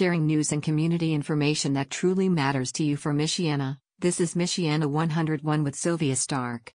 sharing news and community information that truly matters to you from Michiana. This is Michiana 101 with Sylvia Stark.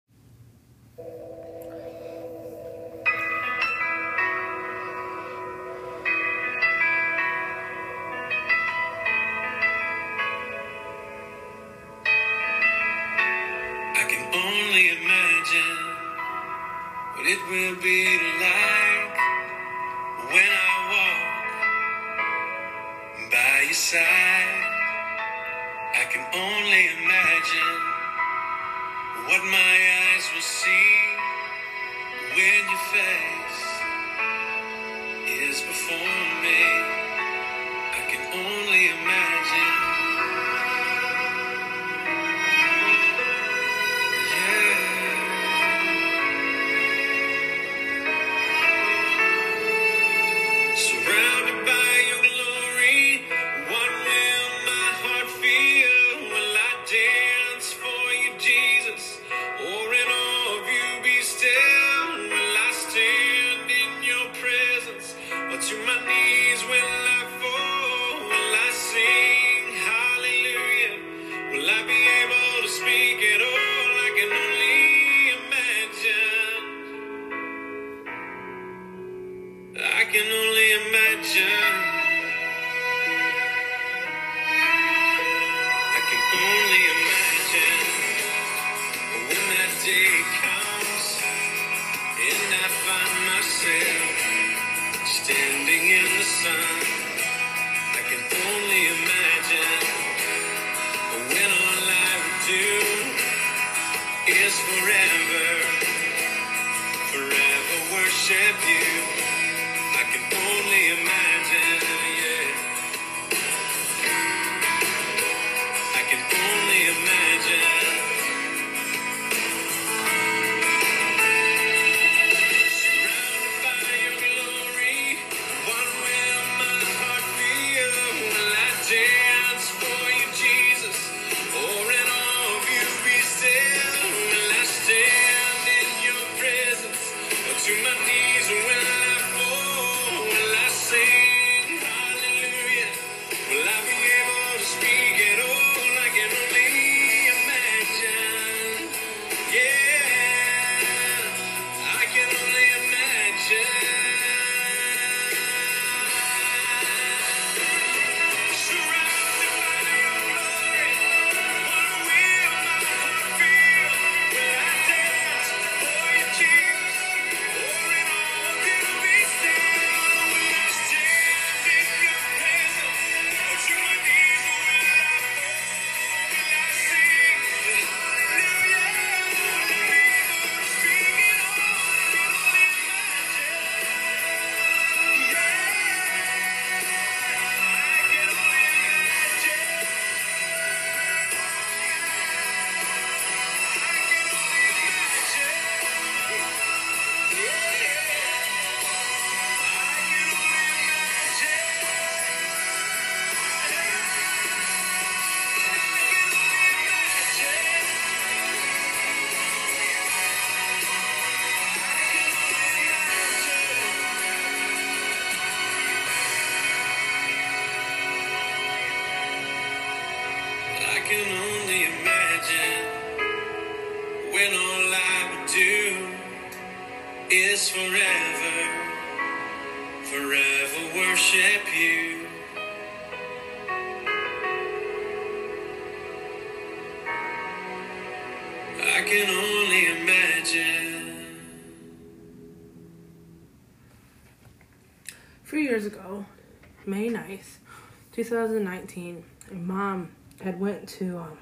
2019, and mom had went to, um,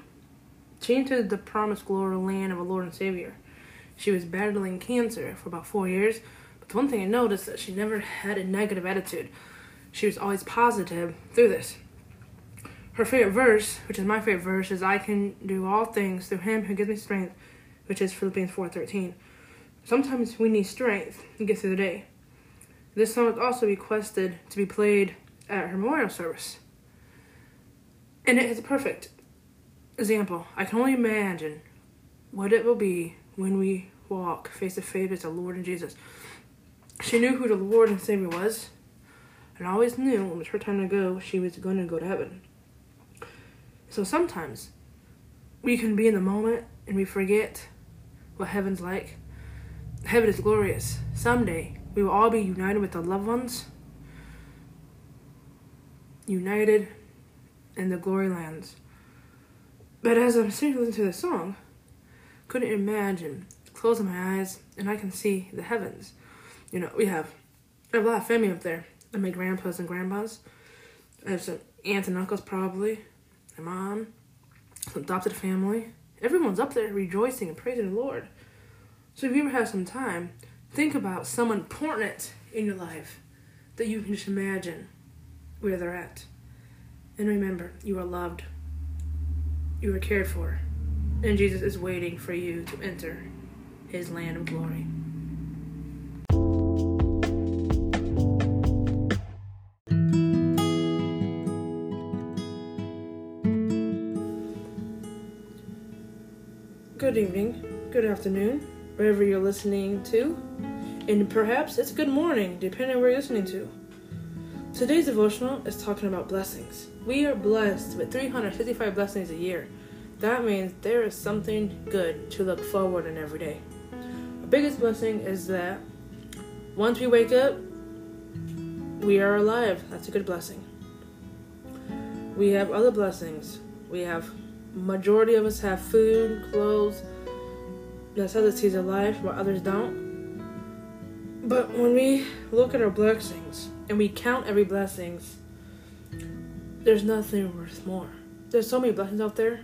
she entered the promised glory land of a Lord and Savior. She was battling cancer for about four years, but the one thing I noticed that she never had a negative attitude. She was always positive through this. Her favorite verse, which is my favorite verse, is "I can do all things through Him who gives me strength," which is Philippians four thirteen. Sometimes we need strength to get through the day. This song was also requested to be played at her memorial service. And it is a perfect example. I can only imagine what it will be when we walk face to face with the Lord and Jesus. She knew who the Lord and Savior was, and always knew when it was her time to go, she was going to go to heaven. So sometimes we can be in the moment and we forget what heaven's like. Heaven is glorious. Someday we will all be united with the loved ones, united in the glory lands. But as I'm sitting listening to the song, couldn't imagine closing my eyes and I can see the heavens. You know, we have, I have a lot of family up there. Have my grandpas and grandmas. I have some aunts and uncles probably. My mom, some adopted family. Everyone's up there rejoicing and praising the Lord. So if you ever have some time, think about someone important in your life that you can just imagine where they're at. And remember, you are loved. You are cared for. And Jesus is waiting for you to enter his land of glory. Good evening, good afternoon, wherever you're listening to, and perhaps it's good morning, depending where you're listening to. Today's devotional is talking about blessings. We are blessed with 355 blessings a year. That means there is something good to look forward in every day. The biggest blessing is that once we wake up, we are alive. That's a good blessing. We have other blessings. We have majority of us have food, clothes, necessities of life, while others don't. But when we look at our blessings and we count every blessings, there's nothing worth more. There's so many blessings out there.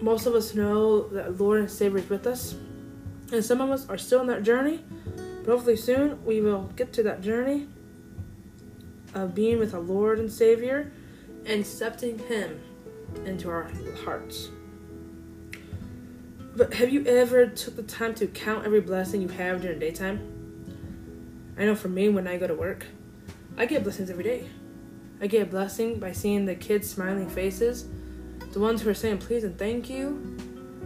Most of us know that Lord and Savior is with us, and some of us are still on that journey. But hopefully soon we will get to that journey of being with our Lord and Savior and accepting Him into our hearts. But have you ever took the time to count every blessing you have during daytime? I know for me, when I go to work, I get blessings every day. I get a blessing by seeing the kids' smiling faces, the ones who are saying please and thank you.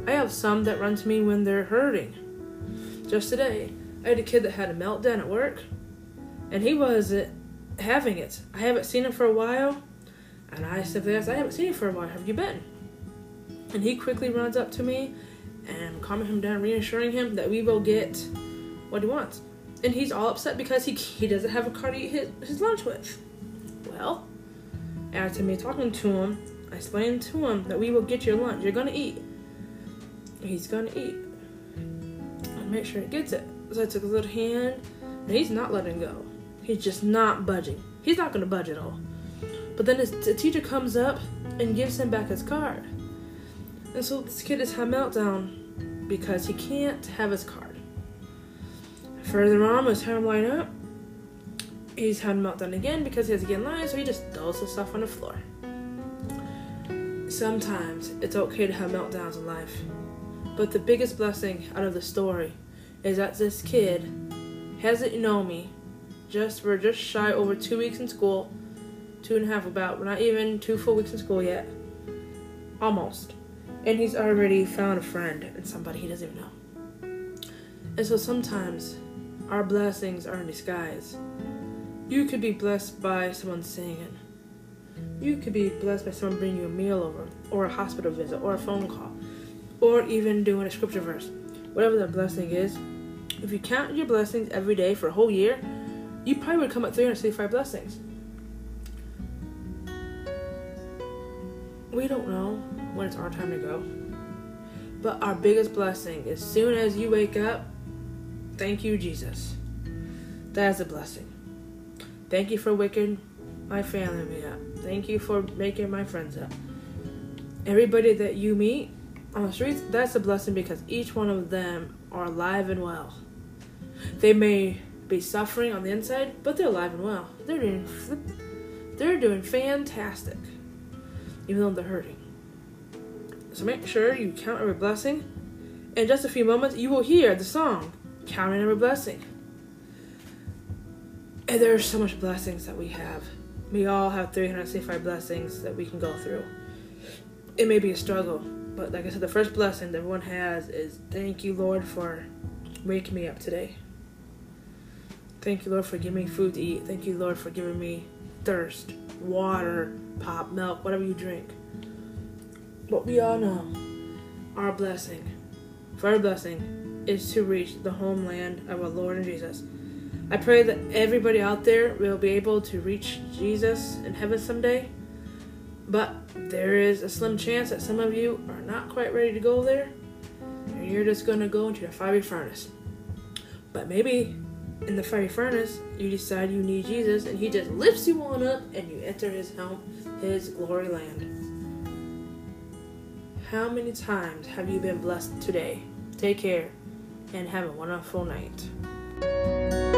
I have some that run to me when they're hurting. Just today, I had a kid that had a meltdown at work, and he wasn't having it. I haven't seen him for a while, and I simply asked, I haven't seen you for a while. Have you been? And he quickly runs up to me and calming him down, reassuring him that we will get what he wants. And he's all upset because he, he doesn't have a car to eat his, his lunch with. Well, after me talking to him, I explained to him that we will get your lunch. You're gonna eat. He's gonna eat. Make sure he gets it. So I took his little hand, and he's not letting go. He's just not budging. He's not gonna budge at all. But then his, the teacher comes up and gives him back his card. And so this kid had a meltdown because he can't have his card. Further on, time line up, he's had a meltdown again because he has to get in line, so he just throws his stuff on the floor. Sometimes it's okay to have meltdowns in life, but the biggest blessing out of the story is that this kid hasn't known me. Just we're just shy over two weeks in school, two and a half about. We're not even two full weeks in school yet, almost, and he's already found a friend and somebody he doesn't even know. And so sometimes our blessings are in disguise. You could be blessed by someone singing. You could be blessed by someone bringing you a meal over, or a hospital visit, or a phone call, or even doing a scripture verse. Whatever the blessing is, if you count your blessings every day for a whole year, you probably would come at 365 blessings. We don't know when it's our time to go. But our biggest blessing, as soon as you wake up, thank you, Jesus. That is a blessing. Thank you for waking my family up. Thank you for making my friends up. Everybody that you meet on the streets, that's a blessing because each one of them are alive and well. They may be suffering on the inside, but they're alive and well. They're doing they're doing fantastic, even though they're hurting. So make sure you count every blessing. In just a few moments, you will hear the song counting every blessing. And there are so much blessings that we have. We all have 365 blessings that we can go through. It may be a struggle, but like I said, the first blessing that everyone has is thank you, Lord, for waking me up today. Thank you, Lord, for giving me food to eat. Thank you, Lord, for giving me thirst, water, pop, milk, whatever you drink. But we all know our blessing, for our blessing, is to reach the homeland of our Lord and Jesus. I pray that everybody out there will be able to reach Jesus in heaven someday, but there is a slim chance that some of you are not quite ready to go there, and you're just going to go into the fiery furnace. But maybe in the fiery furnace, you decide you need Jesus, and He just lifts you on up, and you enter His home, His glory land. How many times have you been blessed today? Take care and have a wonderful night.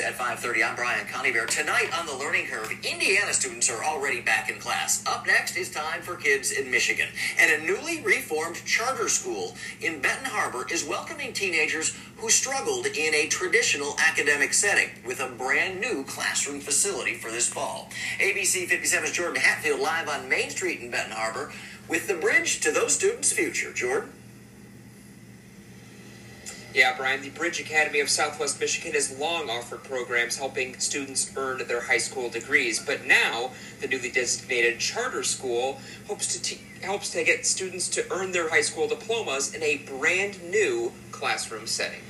At 5.30. I'm Brian Conybeare. Tonight on the Learning Curve, Indiana students are already back in class. Up next is time for kids in Michigan. And a newly reformed charter school in Benton Harbor is welcoming teenagers who struggled in a traditional academic setting with a brand new classroom facility for this fall. ABC 57's Jordan Hatfield live on Main Street in Benton Harbor with the bridge to those students' future. Jordan? Yeah, Brian, the Bridge Academy of Southwest Michigan has long offered programs helping students earn their high school degrees, but now the newly designated charter school hopes to te- helps to get students to earn their high school diplomas in a brand new classroom setting.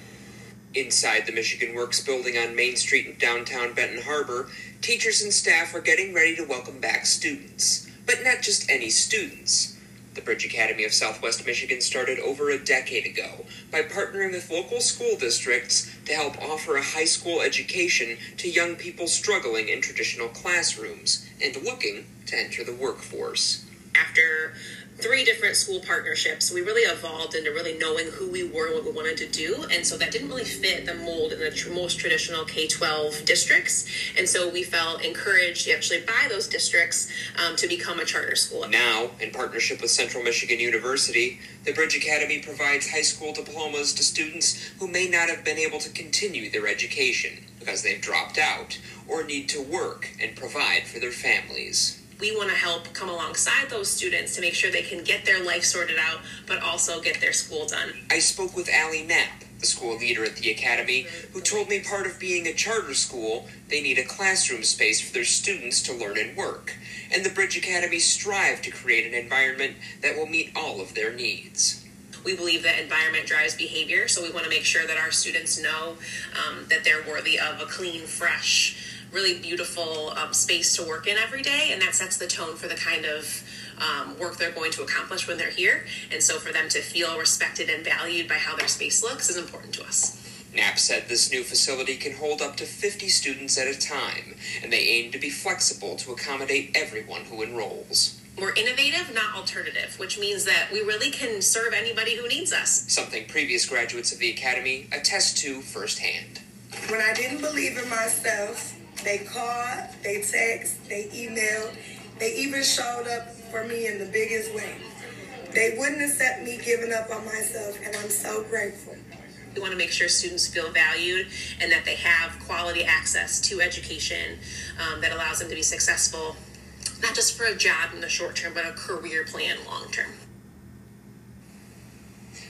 Inside the Michigan Works building on Main Street in downtown Benton Harbor, teachers and staff are getting ready to welcome back students. But not just any students. The Bridge Academy of Southwest Michigan started over a decade ago by partnering with local school districts to help offer a high school education to young people struggling in traditional classrooms and looking to enter the workforce. after three different school partnerships, we really evolved into really knowing who we were and what we wanted to do. And so that didn't really fit the mold in the tr- most traditional K 12 districts. And so we felt encouraged actually by those districts um, to become a charter school. Now, in partnership with Central Michigan University, the Bridge Academy provides high school diplomas to students who may not have been able to continue their education because they've dropped out or need to work and provide for their families. We want to help come alongside those students to make sure they can get their life sorted out, but also get their school done. I spoke with Allie Knapp, the school leader at the academy, who told me part of being a charter school, they need a classroom space for their students to learn and work. And the Bridge Academy strive to create an environment that will meet all of their needs. we believe that environment drives behavior so we want to make sure that our students know um, that they're worthy of a clean fresh really beautiful um, space to work in every day and that sets the tone for the kind of um, work they're going to accomplish when they're here and so for them to feel respected and valued by how their space looks is important to us Knapp said this new facility can hold up to 50 students at a time, and they aim to be flexible to accommodate everyone who enrolls. we're innovative not alternative which means that we really can serve anybody who needs us Something previous graduates of the academy attest to firsthand. When I didn't believe in myself, they called, they text, they emailed, they even showed up for me in the biggest way. They wouldn't accept me giving up on myself, and I'm so grateful. We want to make sure students feel valued and that they have quality access to education um, that allows them to be successful, not just for a job in the short term, but a career plan long term.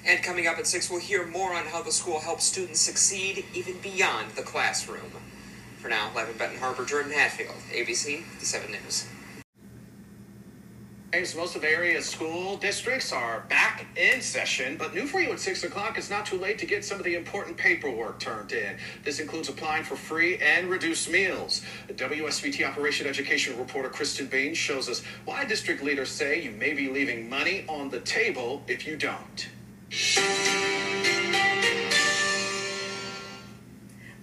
And coming up at 6, we'll hear more on how the school helps students succeed even beyond the classroom. For now, live in Benton Harbor, Jordan Hatfield, ABC, the 7 News. Most of the school districts are back in session, but new for you at 6 o'clock, it's not too late to get some of the important paperwork turned in. This includes applying for free and reduced meals. WSBT Operation Education reporter Kristen Bain shows us why district leaders say you may be leaving money on the table if you don't.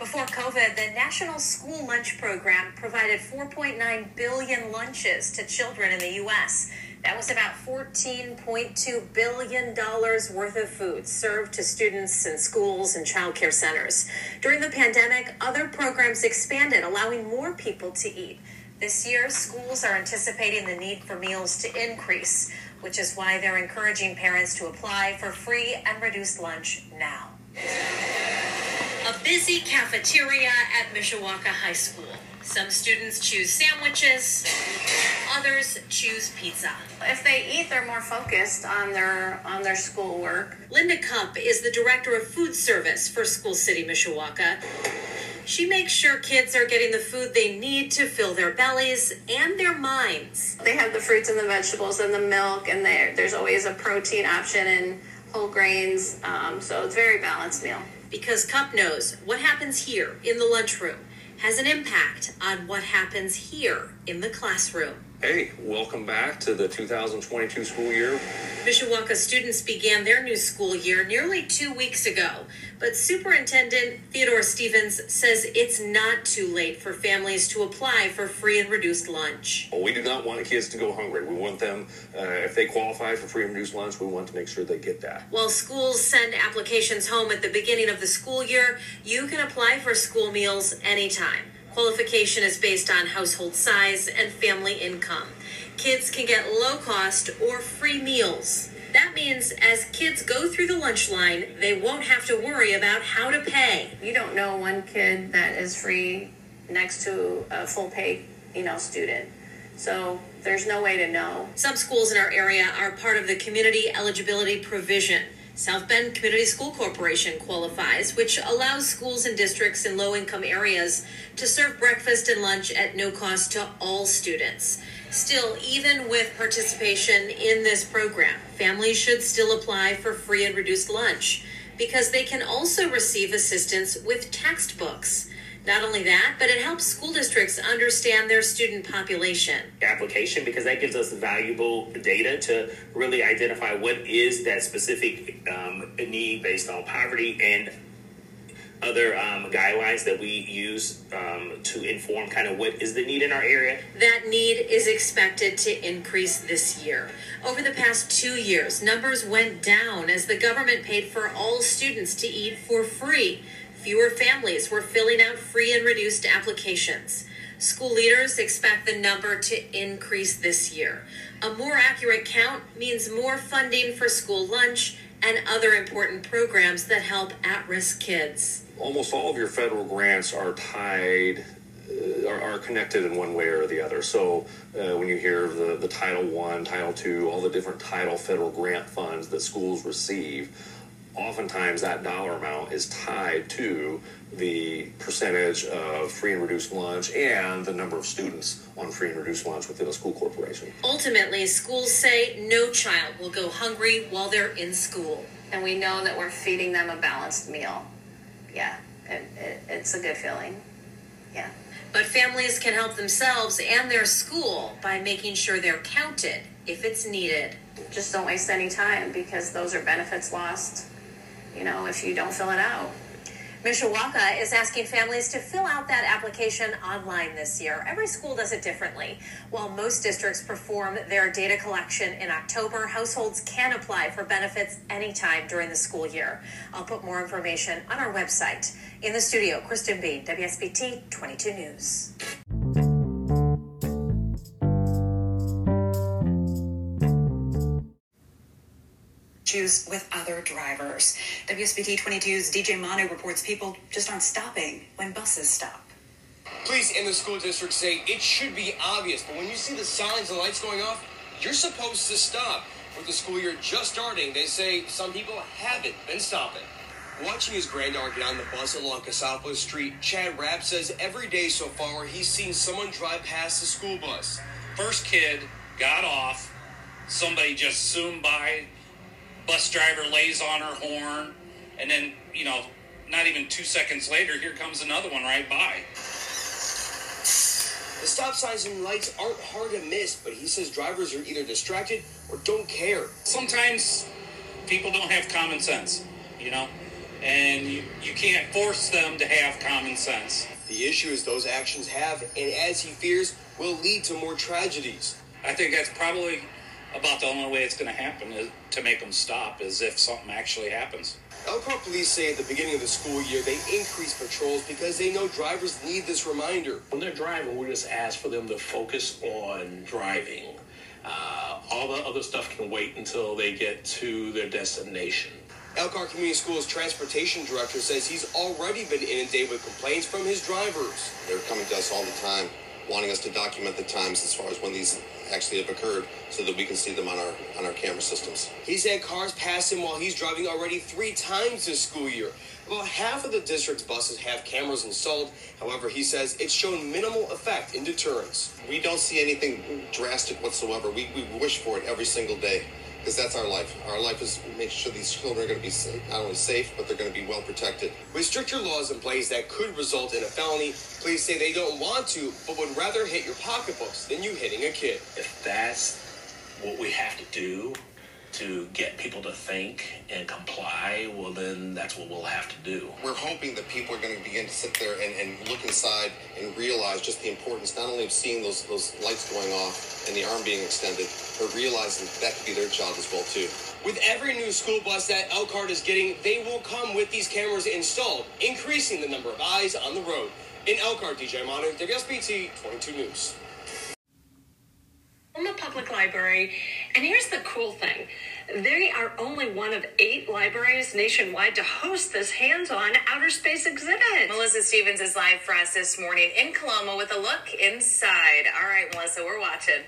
Before COVID, the National School Lunch Program provided 4.9 billion lunches to children in the U.S. That was about $14.2 billion worth of food served to students in schools and childcare centers. During the pandemic, other programs expanded, allowing more people to eat. This year, schools are anticipating the need for meals to increase, which is why they're encouraging parents to apply for free and reduced lunch now. A busy cafeteria at Mishawaka High School. Some students choose sandwiches, others choose pizza. If they eat, they're more focused on their on their schoolwork. Linda Cup is the director of food service for School City Mishawaka. She makes sure kids are getting the food they need to fill their bellies and their minds. They have the fruits and the vegetables and the milk, and there's always a protein option and whole grains. Um, so it's a very balanced meal. Because Cup knows what happens here in the lunchroom has an impact on what happens here in the classroom. Hey, welcome back to the 2022 school year. Mishawaka students began their new school year nearly two weeks ago, but Superintendent Theodore Stevens says it's not too late for families to apply for free and reduced lunch. We do not want kids to go hungry. We want them, uh, if they qualify for free and reduced lunch, we want to make sure they get that. While schools send applications home at the beginning of the school year, you can apply for school meals anytime. Qualification is based on household size and family income. Kids can get low cost or free meals. That means as kids go through the lunch line, they won't have to worry about how to pay. You don't know one kid that is free next to a full pay, you know, student. So there's no way to know. Some schools in our area are part of the community eligibility provision. South Bend Community School Corporation qualifies, which allows schools and districts in low income areas to serve breakfast and lunch at no cost to all students. Still, even with participation in this program, families should still apply for free and reduced lunch because they can also receive assistance with textbooks. Not only that, but it helps school districts understand their student population. application because that gives us valuable data to really identify what is that specific um, need based on poverty and other um, guidelines that we use um, to inform kind of what is the need in our area. That need is expected to increase this year. Over the past two years, numbers went down as the government paid for all students to eat for free. Fewer families were filling out free and reduced applications. School leaders expect the number to increase this year. A more accurate count means more funding for school lunch and other important programs that help at risk kids. Almost all of your federal grants are tied, uh, are, are connected in one way or the other. So uh, when you hear of the, the Title One, Title Two, all the different title federal grant funds that schools receive, oftentimes that dollar amount is tied to the percentage of free and reduced lunch and the number of students on free and reduced lunch within a school corporation. Ultimately, schools say no child will go hungry while they're in school. And we know that we're feeding them a balanced meal. Yeah, it, it, it's a good feeling. Yeah. But families can help themselves and their school by making sure they're counted if it's needed. Just don't waste any time because those are benefits lost, you know, if you don't fill it out. Mishawaka is asking families to fill out that application online this year. Every school does it differently. While most districts perform their data collection in October, households can apply for benefits anytime during the school year. I'll put more information on our website. In the studio, Kristen Bean, WSBT 22 News. Issues with other drivers. WSBT 22's DJ Manu reports people just aren't stopping when buses stop. Police in the school district say it should be obvious, but when you see the signs and lights going off, you're supposed to stop. With the school year just starting, they say some people haven't been stopping. Watching his granddaughter get on the bus along Cassopolis Street, Chad Rapp says every day so far he's seen someone drive past the school bus. First kid got off, somebody just zoomed by, bus driver lays on her horn, and then, you know, not even two seconds later, here comes another one right by. The stop signs and lights aren't hard to miss, but he says drivers are either distracted or don't care. Sometimes people don't have common sense, you know, and you, you can't force them to have common sense. The issue is those actions have, and as he fears, will lead to more tragedies. I think that's probably about the only way it's going to happen is to make them stop is if something actually happens. Elkhart police say at the beginning of the school year they increase patrols because they know drivers need this reminder. When they're driving, we just ask for them to focus on driving. Uh, all the other stuff can wait until they get to their destination. Elkhart Community Schools transportation director says he's already been inundated with complaints from his drivers. They're coming to us all the time, wanting us to document the times as far as when these actually have occurred, so that we can see them on our on our camera systems. He said cars pass him while he's driving already three times this school year. About half of the district's buses have cameras installed. However, he says it's shown minimal effect in deterrence. We don't see anything drastic whatsoever. We, we wish for it every single day because that's our life. Our life is making sure these children are going to be not only safe, but they're going to be well protected. With stricter laws in place that could result in a felony, police say they don't want to, but would rather hit your pocketbooks than you hitting a kid. If that's what we have to do to get people to think and comply, well, then that's what we'll have to do. We're hoping that people are going to begin to sit there and, and look inside and realize just the importance not only of seeing those those lights going off and the arm being extended, but realizing that that could be their job as well too. With every new school bus that Elkhart is getting, they will come with these cameras installed, increasing the number of eyes on the road. In Elkhart, DJ Manu, WSBT 22 News. From the Public Library, and here's the cool thing. They are only one of eight libraries nationwide to host this hands-on outer space exhibit. Melissa Stevens is live for us this morning in Coloma with a look inside. All right, Melissa, we're watching.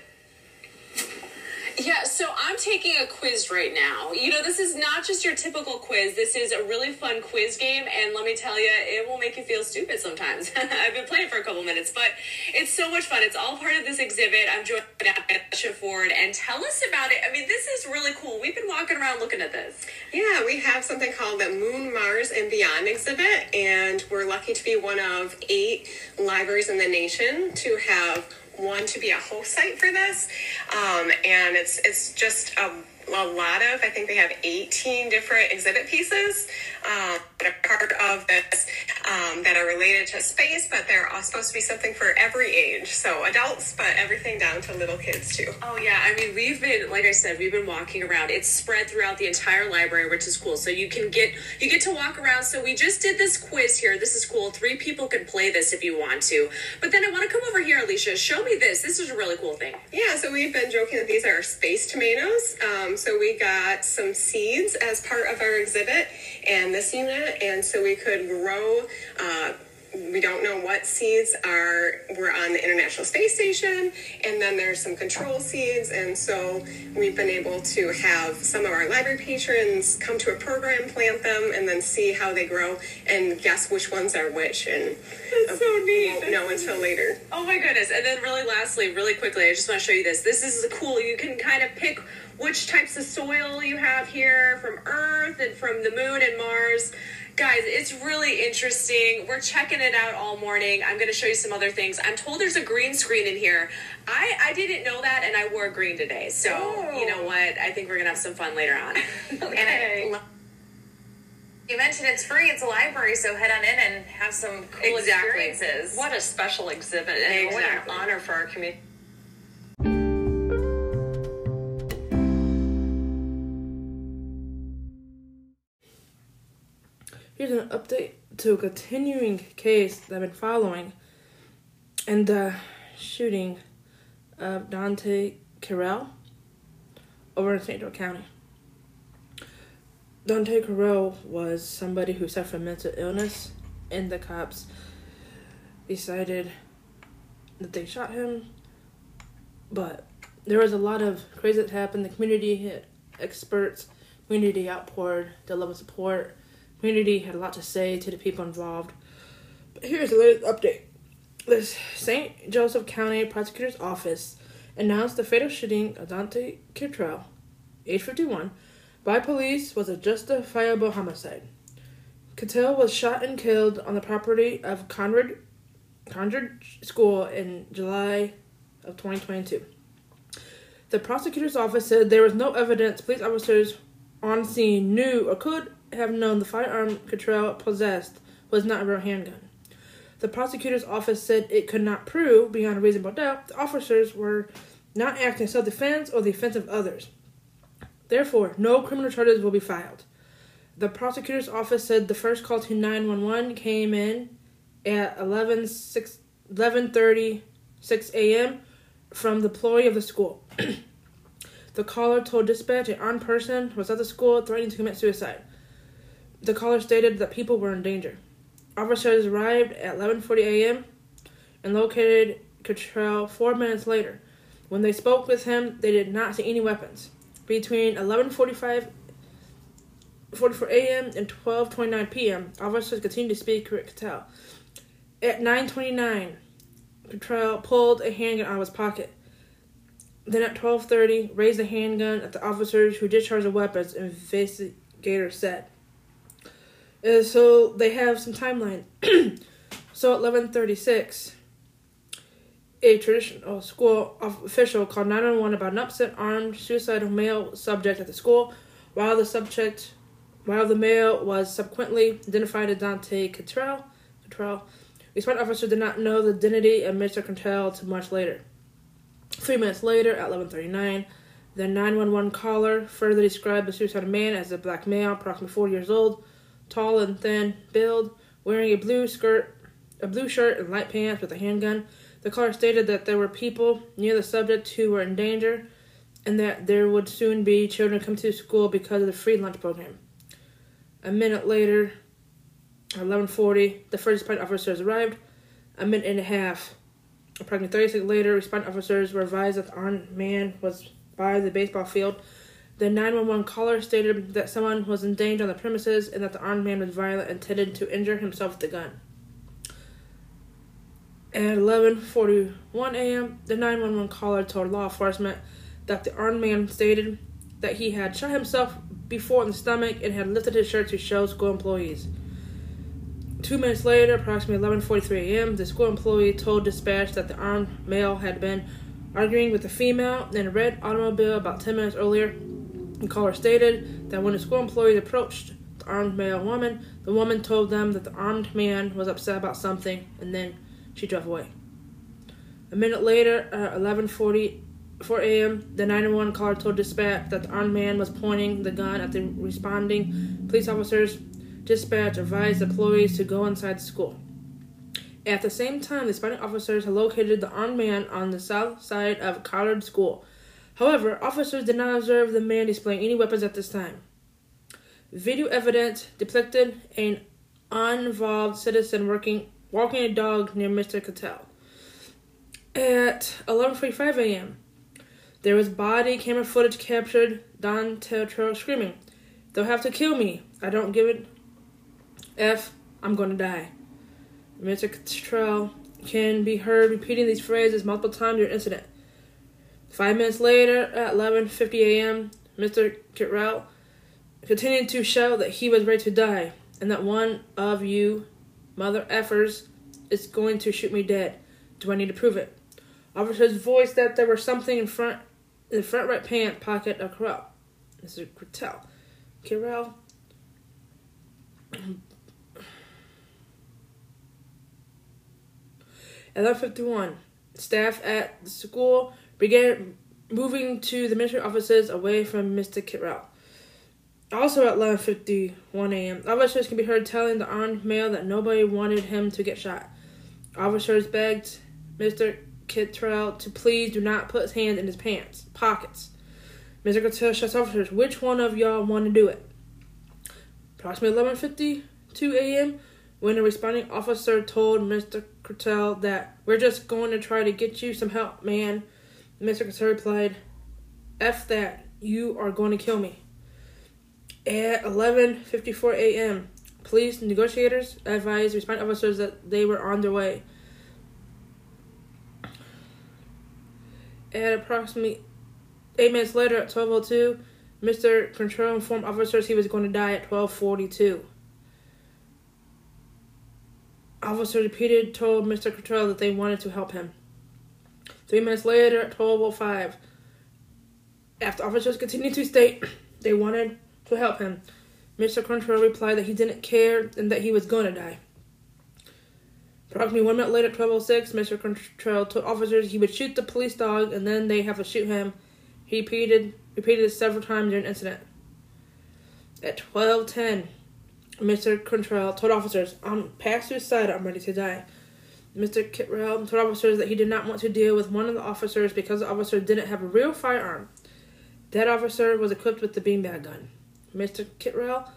Yeah, so I'm taking a quiz right now. You know, this is not just your typical quiz. This is a really fun quiz game, and let me tell you, it will make you feel stupid sometimes. I've been playing for a couple minutes, but it's so much fun. It's all part of this exhibit. I'm joined by Asha Ford, and tell us about it. I mean, this is really cool. We've been walking around looking at this. Yeah, we have something called the Moon, Mars, and Beyond exhibit, and we're lucky to be one of eight libraries in the nation to have one to be a host site for this. Um, and it's it's just a, a lot of, I think they have 18 different exhibit pieces um, that are part of this um, that are related to space, but they're all supposed to be something for every age. So adults, but everything down to little kids too. Oh yeah, I mean we've been like I said, we've been walking around. It's spread throughout the entire library, which is cool. So you can get you get to walk around. So we just did this quiz here. This is cool. Three people can play this if you want to. But then I want to come over here, Alicia. Show me this. This is a really cool thing. Yeah, so we've been joking that these are space tomatoes. Um, so we got some seeds as part of our exhibit and this unit, and so we could grow. Uh, we don't know what seeds are were on the International Space Station, and then there's some control seeds, and so we've been able to have some of our library patrons come to a program, plant them, and then see how they grow and guess which ones are which. And That's so neat. Won't know until later. Oh my goodness. And then really lastly, really quickly, I just want to show you this. This is cool. You can kind of pick which types of soil you have here from Earth and from the moon and Mars. Guys, it's really interesting. We're checking it out all morning. I'm going to show you some other things. I'm told there's a green screen in here. I, I didn't know that, and I wore green today. So, you know oh. what? I think we're going to have some fun later on. And I, you mentioned it's free. It's a library, so head on in and have some cool Exactly. experiences. What a special exhibit and what an honor for our community. Here's an update to a continuing case that I've been following and the shooting of Dante Carell over in St. Joe County. Dante Carell was somebody who suffered mental illness, and the cops decided that they shot him. But there was a lot of crazy that happened. The community eh, experts, community outpoured their love and support. Community had a lot to say to the people involved. But here's the latest update. The St. Joseph County Prosecutor's Office announced the fatal shooting of Dante Kittrell, age 51, by police was a justifiable homicide. Cattell was shot and killed on the property of Conrad, Conrad School in July of 2022. The prosecutor's office said there was no evidence police officers on scene knew or could have known the firearm Cottrell possessed was not a real handgun. The prosecutor's office said it could not prove, beyond a reasonable doubt, the officers were not acting in self defense or the offense of others. Therefore, no criminal charges will be filed. The prosecutor's office said the first call to 911 came in at 11, 6, 11.36 a.m. from the employee of the school. the caller told dispatch an armed person was at the school threatening to commit suicide. The caller stated that people were in danger. Officers arrived at 11:40 a.m. and located Cottrell four minutes later. When they spoke with him, they did not see any weapons. Between 11:45 44 a.m. and 12:29 p.m., officers continued to speak with Cottrell. At 9:29, Cottrell pulled a handgun out of his pocket. Then at 12:30, raised the handgun at the officers who discharged the weapons. Investigators said. Uh, so they have some timeline. so at 11:36, a traditional school official called 911 about an upset armed suicidal male subject at the school, while the subject, while the male was subsequently identified as Dante Cottrell. Cottrell. Responding officer did not know the identity of Mr. Cottrell until much later. Three minutes later, at 11:39, the 911 caller further described the suicidal man as a black male, approximately 40 years old, tall and thin build, wearing a blue skirt, a blue shirt and light pants with a handgun. The caller stated that there were people near the subject who were in danger, and that there would soon be children come to school because of the free lunch program. A minute later, 11:40, the first responding officers arrived. A minute and a half, approximately 30 seconds later, responding officers were advised that the armed man was by the baseball field. The 911 caller stated that someone was in danger on the premises and that the armed man was violent and intended to injure himself with the gun. At 11:41 a.m., the 911 caller told law enforcement that the armed man stated that he had shot himself before in the stomach and had lifted his shirt to show school employees. Two minutes later, approximately 11:43 a.m., the school employee told dispatch that the armed male had been arguing with a female in a red automobile about 10 minutes earlier. The caller stated that when the school employees approached the armed male woman, the woman told them that the armed man was upset about something, and then she drove away. A minute later, at 11:44 a.m., the 911 caller told dispatch that the armed man was pointing the gun at the responding police officers. Dispatch advised employees to go inside the school. At the same time, the responding officers had located the armed man on the south side of Collard School. However, officers did not observe the man displaying any weapons at this time. Video evidence depicted an uninvolved citizen working walking a dog near Mr. Cottrell. At 11:45 a.m., there was body camera footage captured Don Teltro screaming, "They'll have to kill me! I don't give it. F, I'm gonna die." Mr. Cottrell can be heard repeating these phrases multiple times during incident. Five minutes later, at 11:50 a.m., Mr. Cottrell continued to shout that he was ready to die and that one of you mother effers is going to shoot me dead. Do I need to prove it? Officers voiced that there was something in front in the front right pant pocket of Corral. Mr. Cottrell. Corral At 11:51, staff at the school began moving to the ministry offices away from Mr. Cottrell. Also at 11:51 a.m., officers can be heard telling the armed male that nobody wanted him to get shot. Officers begged Mr. Cottrell to please do not put his hand in his pants pockets. Mr. Cottrell shuts officers, "Which one of y'all want to do it?" Approximately 11:52 a.m., when a responding officer told Mr. Cottrell that we're just going to try to get you some help, man. Mr. Cottrell replied, F that, you are going to kill me. At 11.54 a.m., police negotiators advised responding officers that they were on their way. At approximately eight minutes later, at 12.02, Mr. Control informed officers he was going to die at 12.42. Officers repeated told Mr. Cottrell that they wanted to help him. Three minutes later, at 12.05, after officers continued to state they wanted to help him, Mr. Cottrell replied that he didn't care and that he was going to die. Approximately one minute later, at 12.06, Mr. Cottrell told officers he would shoot the police dog and then they have to shoot him. He repeated, repeated it several times during the incident. At 12.10, Mr. Cottrell told officers, I'm past suicide, I'm ready to die. Mr. Cottrell told officers that he did not want to deal with one of the officers because the officer didn't have a real firearm. That officer was equipped with the beanbag gun. Mr. Cottrell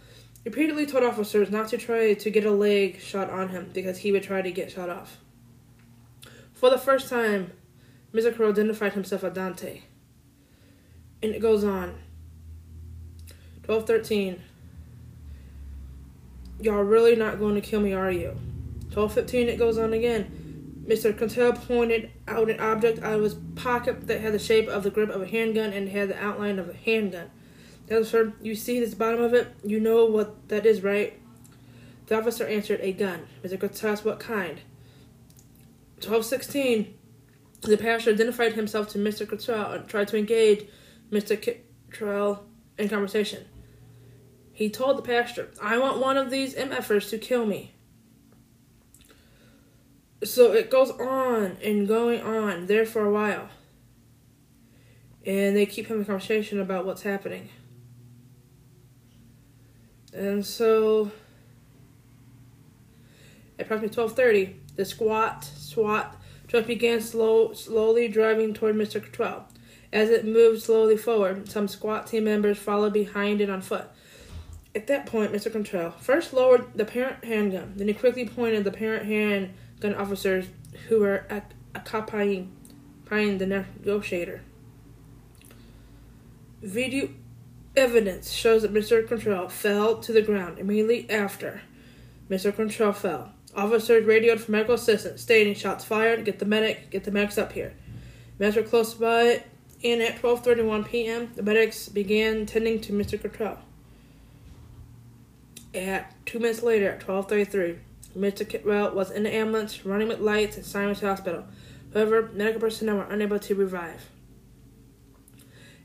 repeatedly told officers not to try to get a leg shot on him because he would try to get shot off. For the first time, Mr. Crow identified himself as Dante. And it goes on. 1213. Y'all really not going to kill me, are you? 1215, it goes on again. Mr. Cottrell pointed out an object out of his pocket that had the shape of the grip of a handgun and had the outline of a handgun. The officer, you see this bottom of it? You know what that is, right? The officer answered, a gun. Mr. Cottrell asked, what kind? 1216, the pastor identified himself to Mr. Cottrell and tried to engage Mr. Cottrell in conversation. He told the pastor, I want one of these MFers to kill me. So it goes on and going on there for a while. And they keep having a conversation about what's happening. And so at approximately 12:30, the squat SWAT truck began slow, slowly driving toward Mr. Cottrell. As it moved slowly forward, some SWAT team members followed behind it on foot. At that point, Mr. Cottrell first lowered the parent handgun, then he quickly pointed the parent handgun officers who were accompanying the negotiator. Video evidence shows that Mr. Cottrell fell to the ground immediately after Mr. Cottrell fell. Officers radioed for medical assistance, stating shots fired, get the medic, get the medics up here. Medics were close by, and at 12.31 p.m., the medics began tending to Mr. Cottrell. At two minutes later, at 12.33, Mr. Cottrell was in the ambulance, running with lights and sirens to hospital. However, medical personnel were unable to revive.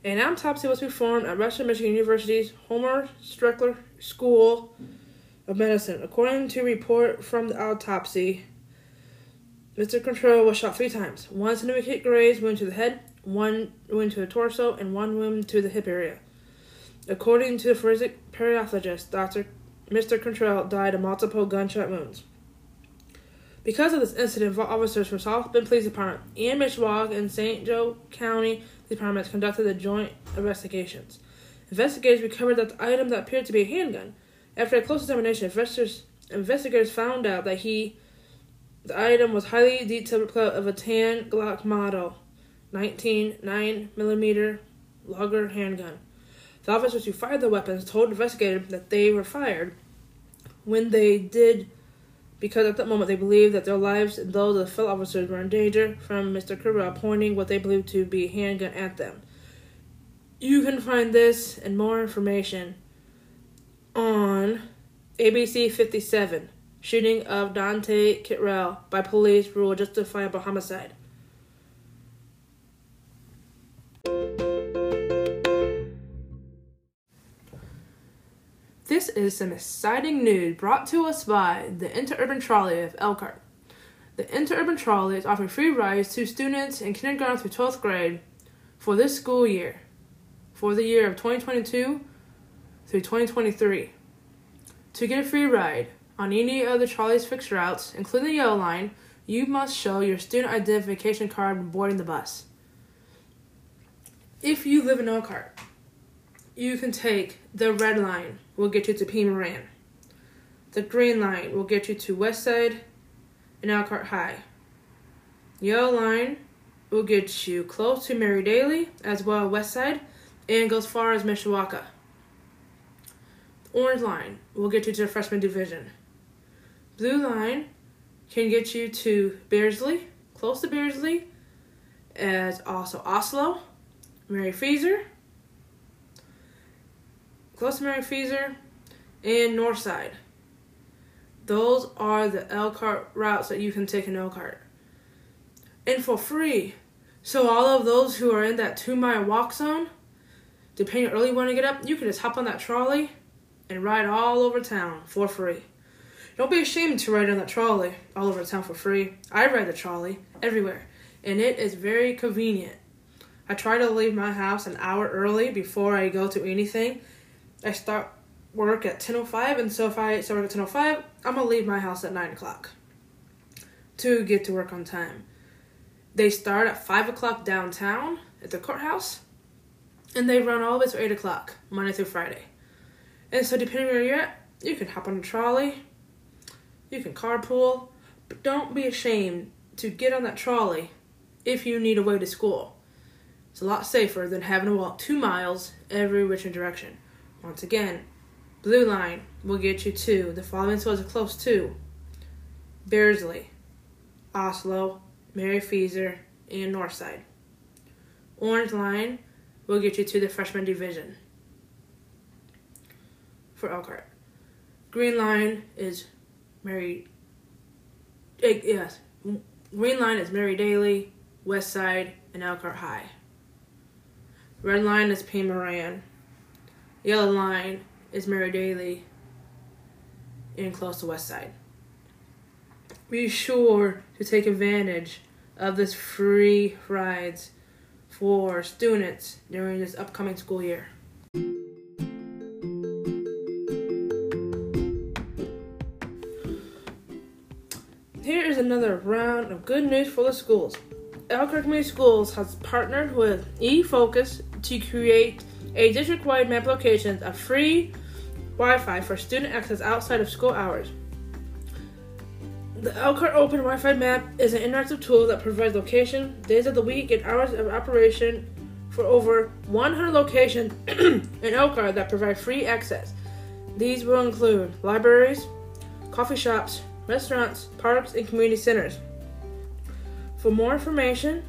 An autopsy was performed at Western Michigan University's Homer Stryker School of Medicine. According to a report from the autopsy, Mr. Cottrell was shot three times. One significant graze wound to the head, one wound to the torso, and one wound to the hip area. According to the forensic pathologist, Dr. Mr. Cottrell died of multiple gunshot wounds. Because of this incident, officers from South Bend Police Department and Mishawaka and St. Joe County Departments conducted the joint investigations. Investigators recovered that the item that appeared to be a handgun after a close examination, investigators, found out that he, the item was highly detailed replica of a tan Glock model 19 9mm Luger handgun. The officers who fired the weapons told investigators that they were fired when they did because at that moment they believed that their lives and those of the fellow officers were in danger from Mr. Kruger pointing what they believed to be a handgun at them. You can find this and more information on ABC 57 shooting of Dante Cottrell by police rule justifiable homicide. This is some exciting news brought to us by the Interurban Trolley of Elkhart. The Interurban Trolley is offering free rides to students in kindergarten through 12th grade for this school year, for the year of 2022 through 2023. To get a free ride on any of the Trolley's fixed routes, including the Yellow Line, you must show your student identification card when boarding the bus. If you live in Elkhart, you can take the red line, will get you to P. The green line will get you to West Side and Elkhart High. Yellow line will get you close to Mary Daly as well as West Side and goes far as Mishawaka. Orange line will get you to the freshman division. Blue line can get you to Beardsley, close to Beardsley, as also Osolo, Mary Feeser, close to Mary Feeser, and Northside. Those are the Elkhart routes that you can take in Elkhart. And for free. So all of those who are in that two mile walk zone, depending on early want to get up, you can just hop on that trolley and ride all over town for free. Don't be ashamed to ride on that trolley all over town for free. I ride the trolley everywhere, and it is very convenient. I try to leave my house an hour early before I go to anything. I start work at 10.05, and so if I start at 10.05, I'm going to leave my house at 9 o'clock to get to work on time. They start at 5 o'clock downtown at the courthouse, and they run all the way to 8 o'clock, Monday through Friday. And so, depending where you're at, You can hop on a trolley. You can carpool. But don't be ashamed to get on that trolley if you need a way to school. It's a lot safer than having to walk two miles every which direction. Once again, Blue Line will get you to the following schools are close to Beardsley, Osolo, Mary Feeser, and Northside. Orange Line will get you to the freshman division for Elkhart. Green Line is Mary. eh, Yes, Green Line is Mary Daly, West Side, and Elkhart High. Red Line is Payne Moran. The yellow Line is Mary Daly, and close to West Side. Be sure to take advantage of this free rides for students during this upcoming school year. Here is another round of good news for the schools. Elkhart Community Schools has partnered with eFocus to create a district-wide map locations of free Wi-Fi for student access outside of school hours. The Elkhart Open Wi-Fi map is an interactive tool that provides location, days of the week, and hours of operation for over 100 locations in Elkhart that provide free access. These will include libraries, coffee shops, restaurants, parks, and community centers. For more information,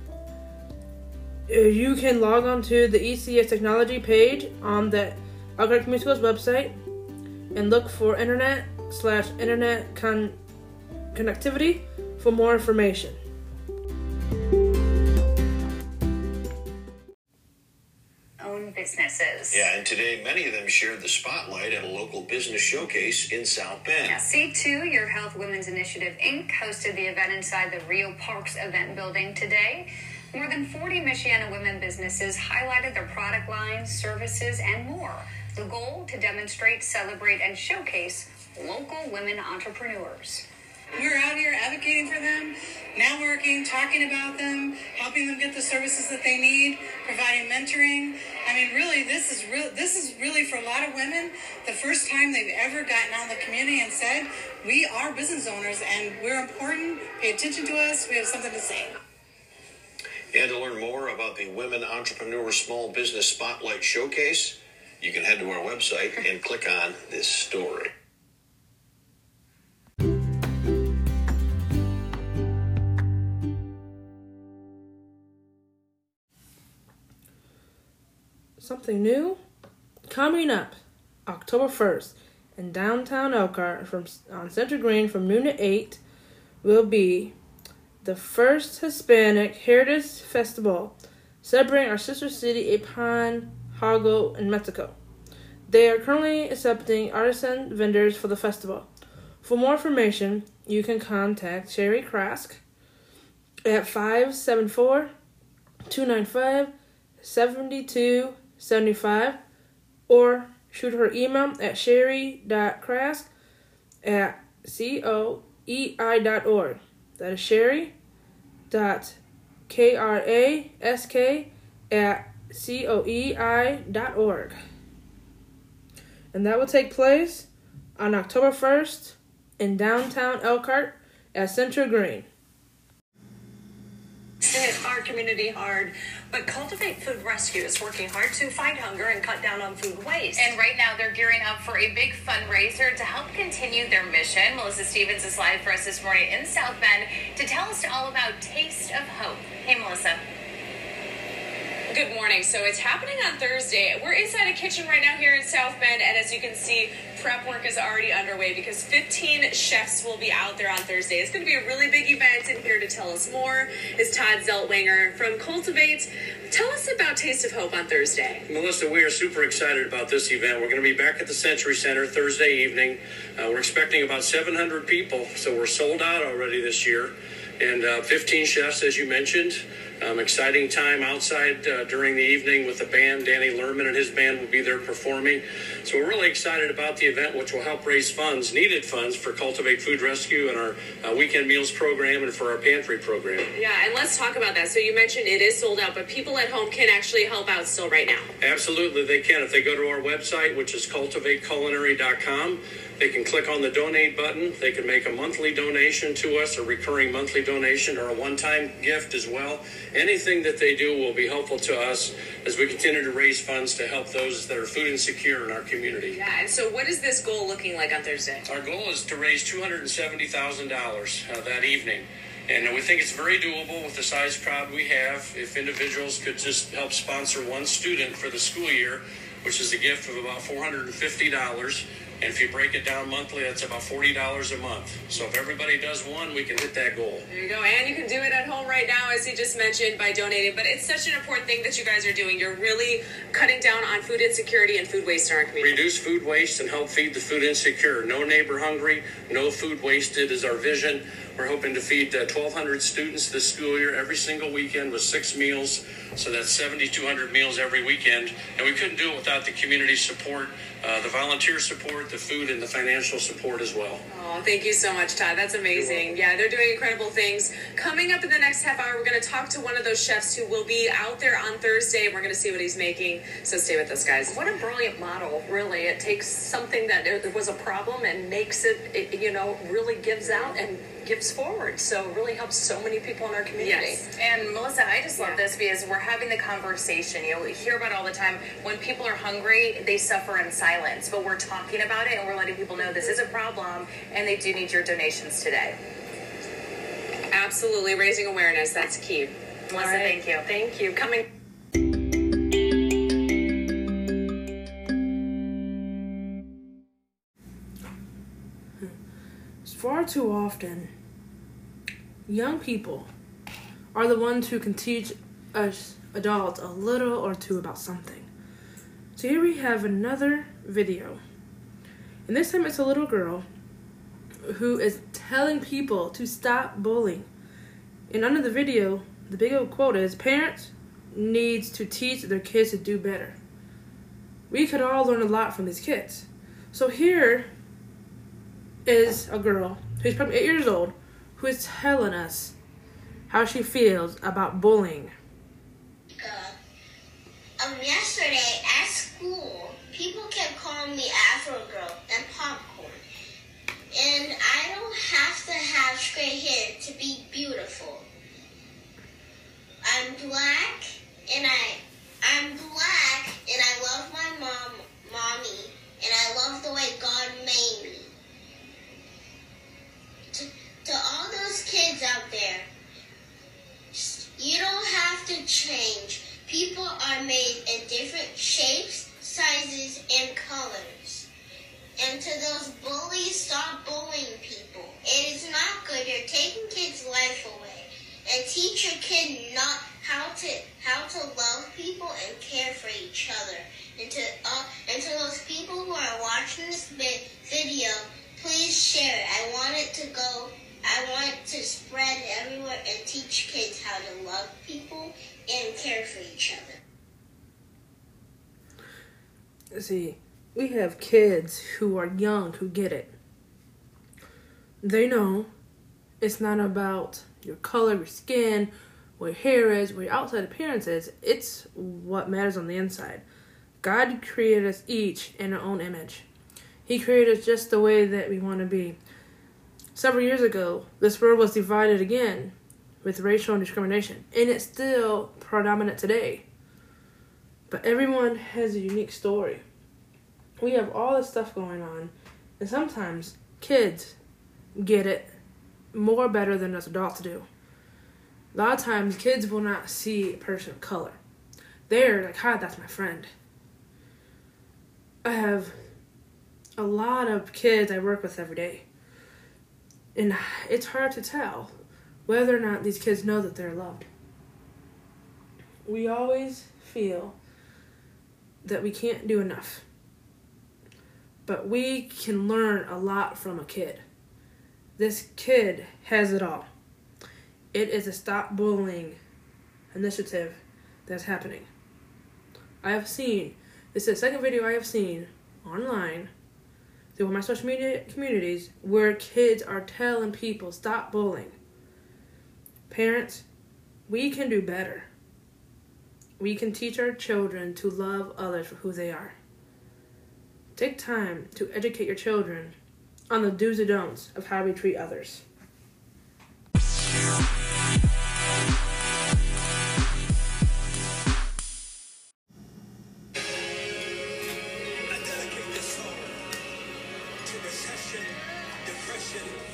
Uh, you can log on to the ECS technology page on the Elkhart Community Schools website and look for internet slash internet con- connectivity for more information. Own businesses. Yeah, and today many of them shared the spotlight at a local business showcase in South Bend. Now, C2, Your Health Women's Initiative Inc., hosted the event inside the Rio Parks event building today. More than 40 Michiana women businesses highlighted their product lines, services, and more. The goal to demonstrate, celebrate, and showcase local women entrepreneurs. We're out here advocating for them, networking, talking about them, helping them get the services that they need, providing mentoring. I mean, really, this is real. This is really for a lot of women the first time they've ever gotten out in the community and said, "We are business owners and we're important. Pay attention to us. We have something to say." And to learn more about the Women Entrepreneur Small Business Spotlight Showcase, you can head to our website and click on this story. Something new coming up October 1st in downtown Elkhart from on Central Green from noon to 8 will be the first Hispanic Heritage Festival celebrating our sister city upon Hago in Mexico. They are currently accepting artisan vendors for the festival. For more information, you can contact Sherry Krask at 574 295 7275 or shoot her email at sherry.krask at coei.org. That is sherry dot k-r-a-s-k at c-o-e-i dot org. And that will take place on October 1st in downtown Elkhart at Central Green. Hit our community hard, but Cultivate Food Rescue is working hard to fight hunger and cut down on food waste. And right now, they're gearing up for a big fundraiser to help continue their mission. Melissa Stevens is live for us this morning in South Bend to tell us all about Taste of Hope. Hey, Melissa. Good morning. So it's happening on Thursday. We're inside a kitchen right now here in South Bend, and as you can see, prep work is already underway because 15 chefs will be out there on Thursday. It's going to be a really big event, and here to tell us more is Todd Zeltwanger from Cultivate. Tell us about Taste of Hope on Thursday. Melissa, we are super excited about this event. We're going to be back at the Century Center Thursday evening. Uh, we're expecting about 700 people, so we're sold out already this year. And uh, 15 chefs, as you mentioned. Um, exciting time outside uh, during the evening with the band. Danny Lerman and his band will be there performing. So we're really excited about the event, which will help raise funds, needed funds for Cultivate Food Rescue and our uh, weekend meals program and for our pantry program. Yeah, and let's talk about that. So you mentioned it is sold out, but people at home can actually help out still right now. Absolutely, they can. If they go to our website, which is cultivateculinary.com, they can click on the donate button. They can make a monthly donation to us, a recurring monthly donation, or a one time gift as well. Anything that they do will be helpful to us as we continue to raise funds to help those that are food insecure in our community. Yeah, and so what is this goal looking like on Thursday? Our goal is to raise $270,000 uh, that evening. And we think it's very doable with the size crowd we have. If individuals could just help sponsor one student for the school year, which is a gift of about $450. And if you break it down monthly, that's about $40 a month. So if everybody does one, we can hit that goal. There you go. And you can do it at home right now, as he just mentioned, by donating. But it's such an important thing that you guys are doing. You're really cutting down on food insecurity and food waste in our community. Reduce food waste and help feed the food insecure. No neighbor hungry, no food wasted is our vision. We're hoping to feed uh, 1,200 students this school year every single weekend with six meals. So that's 7,200 meals every weekend. And we couldn't do it without the community support, uh, the volunteer support, the food, and the financial support as well. Oh, thank you so much, Todd. That's amazing. Yeah, they're doing incredible things. Coming up in the next half hour, we're going to talk to one of those chefs who will be out there on Thursday. And we're going to see what he's making. So stay with us, guys. What a brilliant model, really. It takes something that was a problem and makes it, it you know, really gives out and gives forward. So it really helps so many people in our community. Yes. And Melissa, I just love this because we're having the conversation. You know, we hear about it all the time. When people are hungry, they suffer in silence. But we're talking about it and we're letting people know this is a problem and they do need your donations today. Absolutely. Raising awareness. That's key. Melissa, right. thank you. Thank you. Coming. Far too often, young people are the ones who can teach us adults a little or two about something. So here we have another video. And this time it's a little girl who is telling people to stop bullying. And under the video, the big old quote is parents needs to teach their kids to do better. We could all learn a lot from these kids. So here is a girl who's probably eight years old who is telling us how she feels about bullying. Um, yesterday at school, people kept calling me Afro Girl and Popcorn. And I don't have to have straight hair to be beautiful. I'm black and I I'm black and I love my mom mommy and I love the way God made me. To, all those kids out there, you don't have to change. People are made in different shapes, sizes, and colors. And to those bullies, stop bullying people. It is not good. You're taking kids' life away. And teach your kid not how to how to love people and care for each other. And to uh, and to those people who are watching this video, please share it. I want it to go. I want to spread everywhere and teach kids how to love people and care for each other. See, we have kids who are young who get it. They know it's not about your color, your skin, what your hair is, what your outside appearance is. It's what matters on the inside. God created us each in our own image. He created us just the way that we want to be. Several years ago, this world was divided again with racial discrimination, and it's still predominant today. But everyone has a unique story. We have all this stuff going on, and sometimes kids get it more better than us adults do. A lot of times, kids will not see a person of color. They're like, hi, that's my friend. I have a lot of kids I work with every day, and it's hard to tell whether or not these kids know that they're loved. We always feel that we can't do enough. But we can learn a lot from a kid. This kid has it all. It is a stop bullying initiative that's happening. I have seen, this is the second video I have seen online through my social media communities where kids are telling people stop bullying. Parents, we can do better. We can teach our children to love others for who they are. Take time to educate your children on the do's and don'ts of how we treat others. shitty.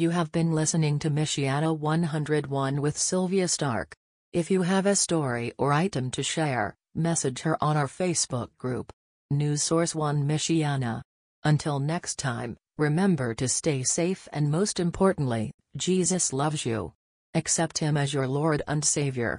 You have been listening to Michiana 101 with Sylvia Stark. If you have a story or item to share, message her on our Facebook group. News Source 1 Michiana. Until next time, remember to stay safe and most importantly, Jesus loves you. Accept Him as your Lord and Savior.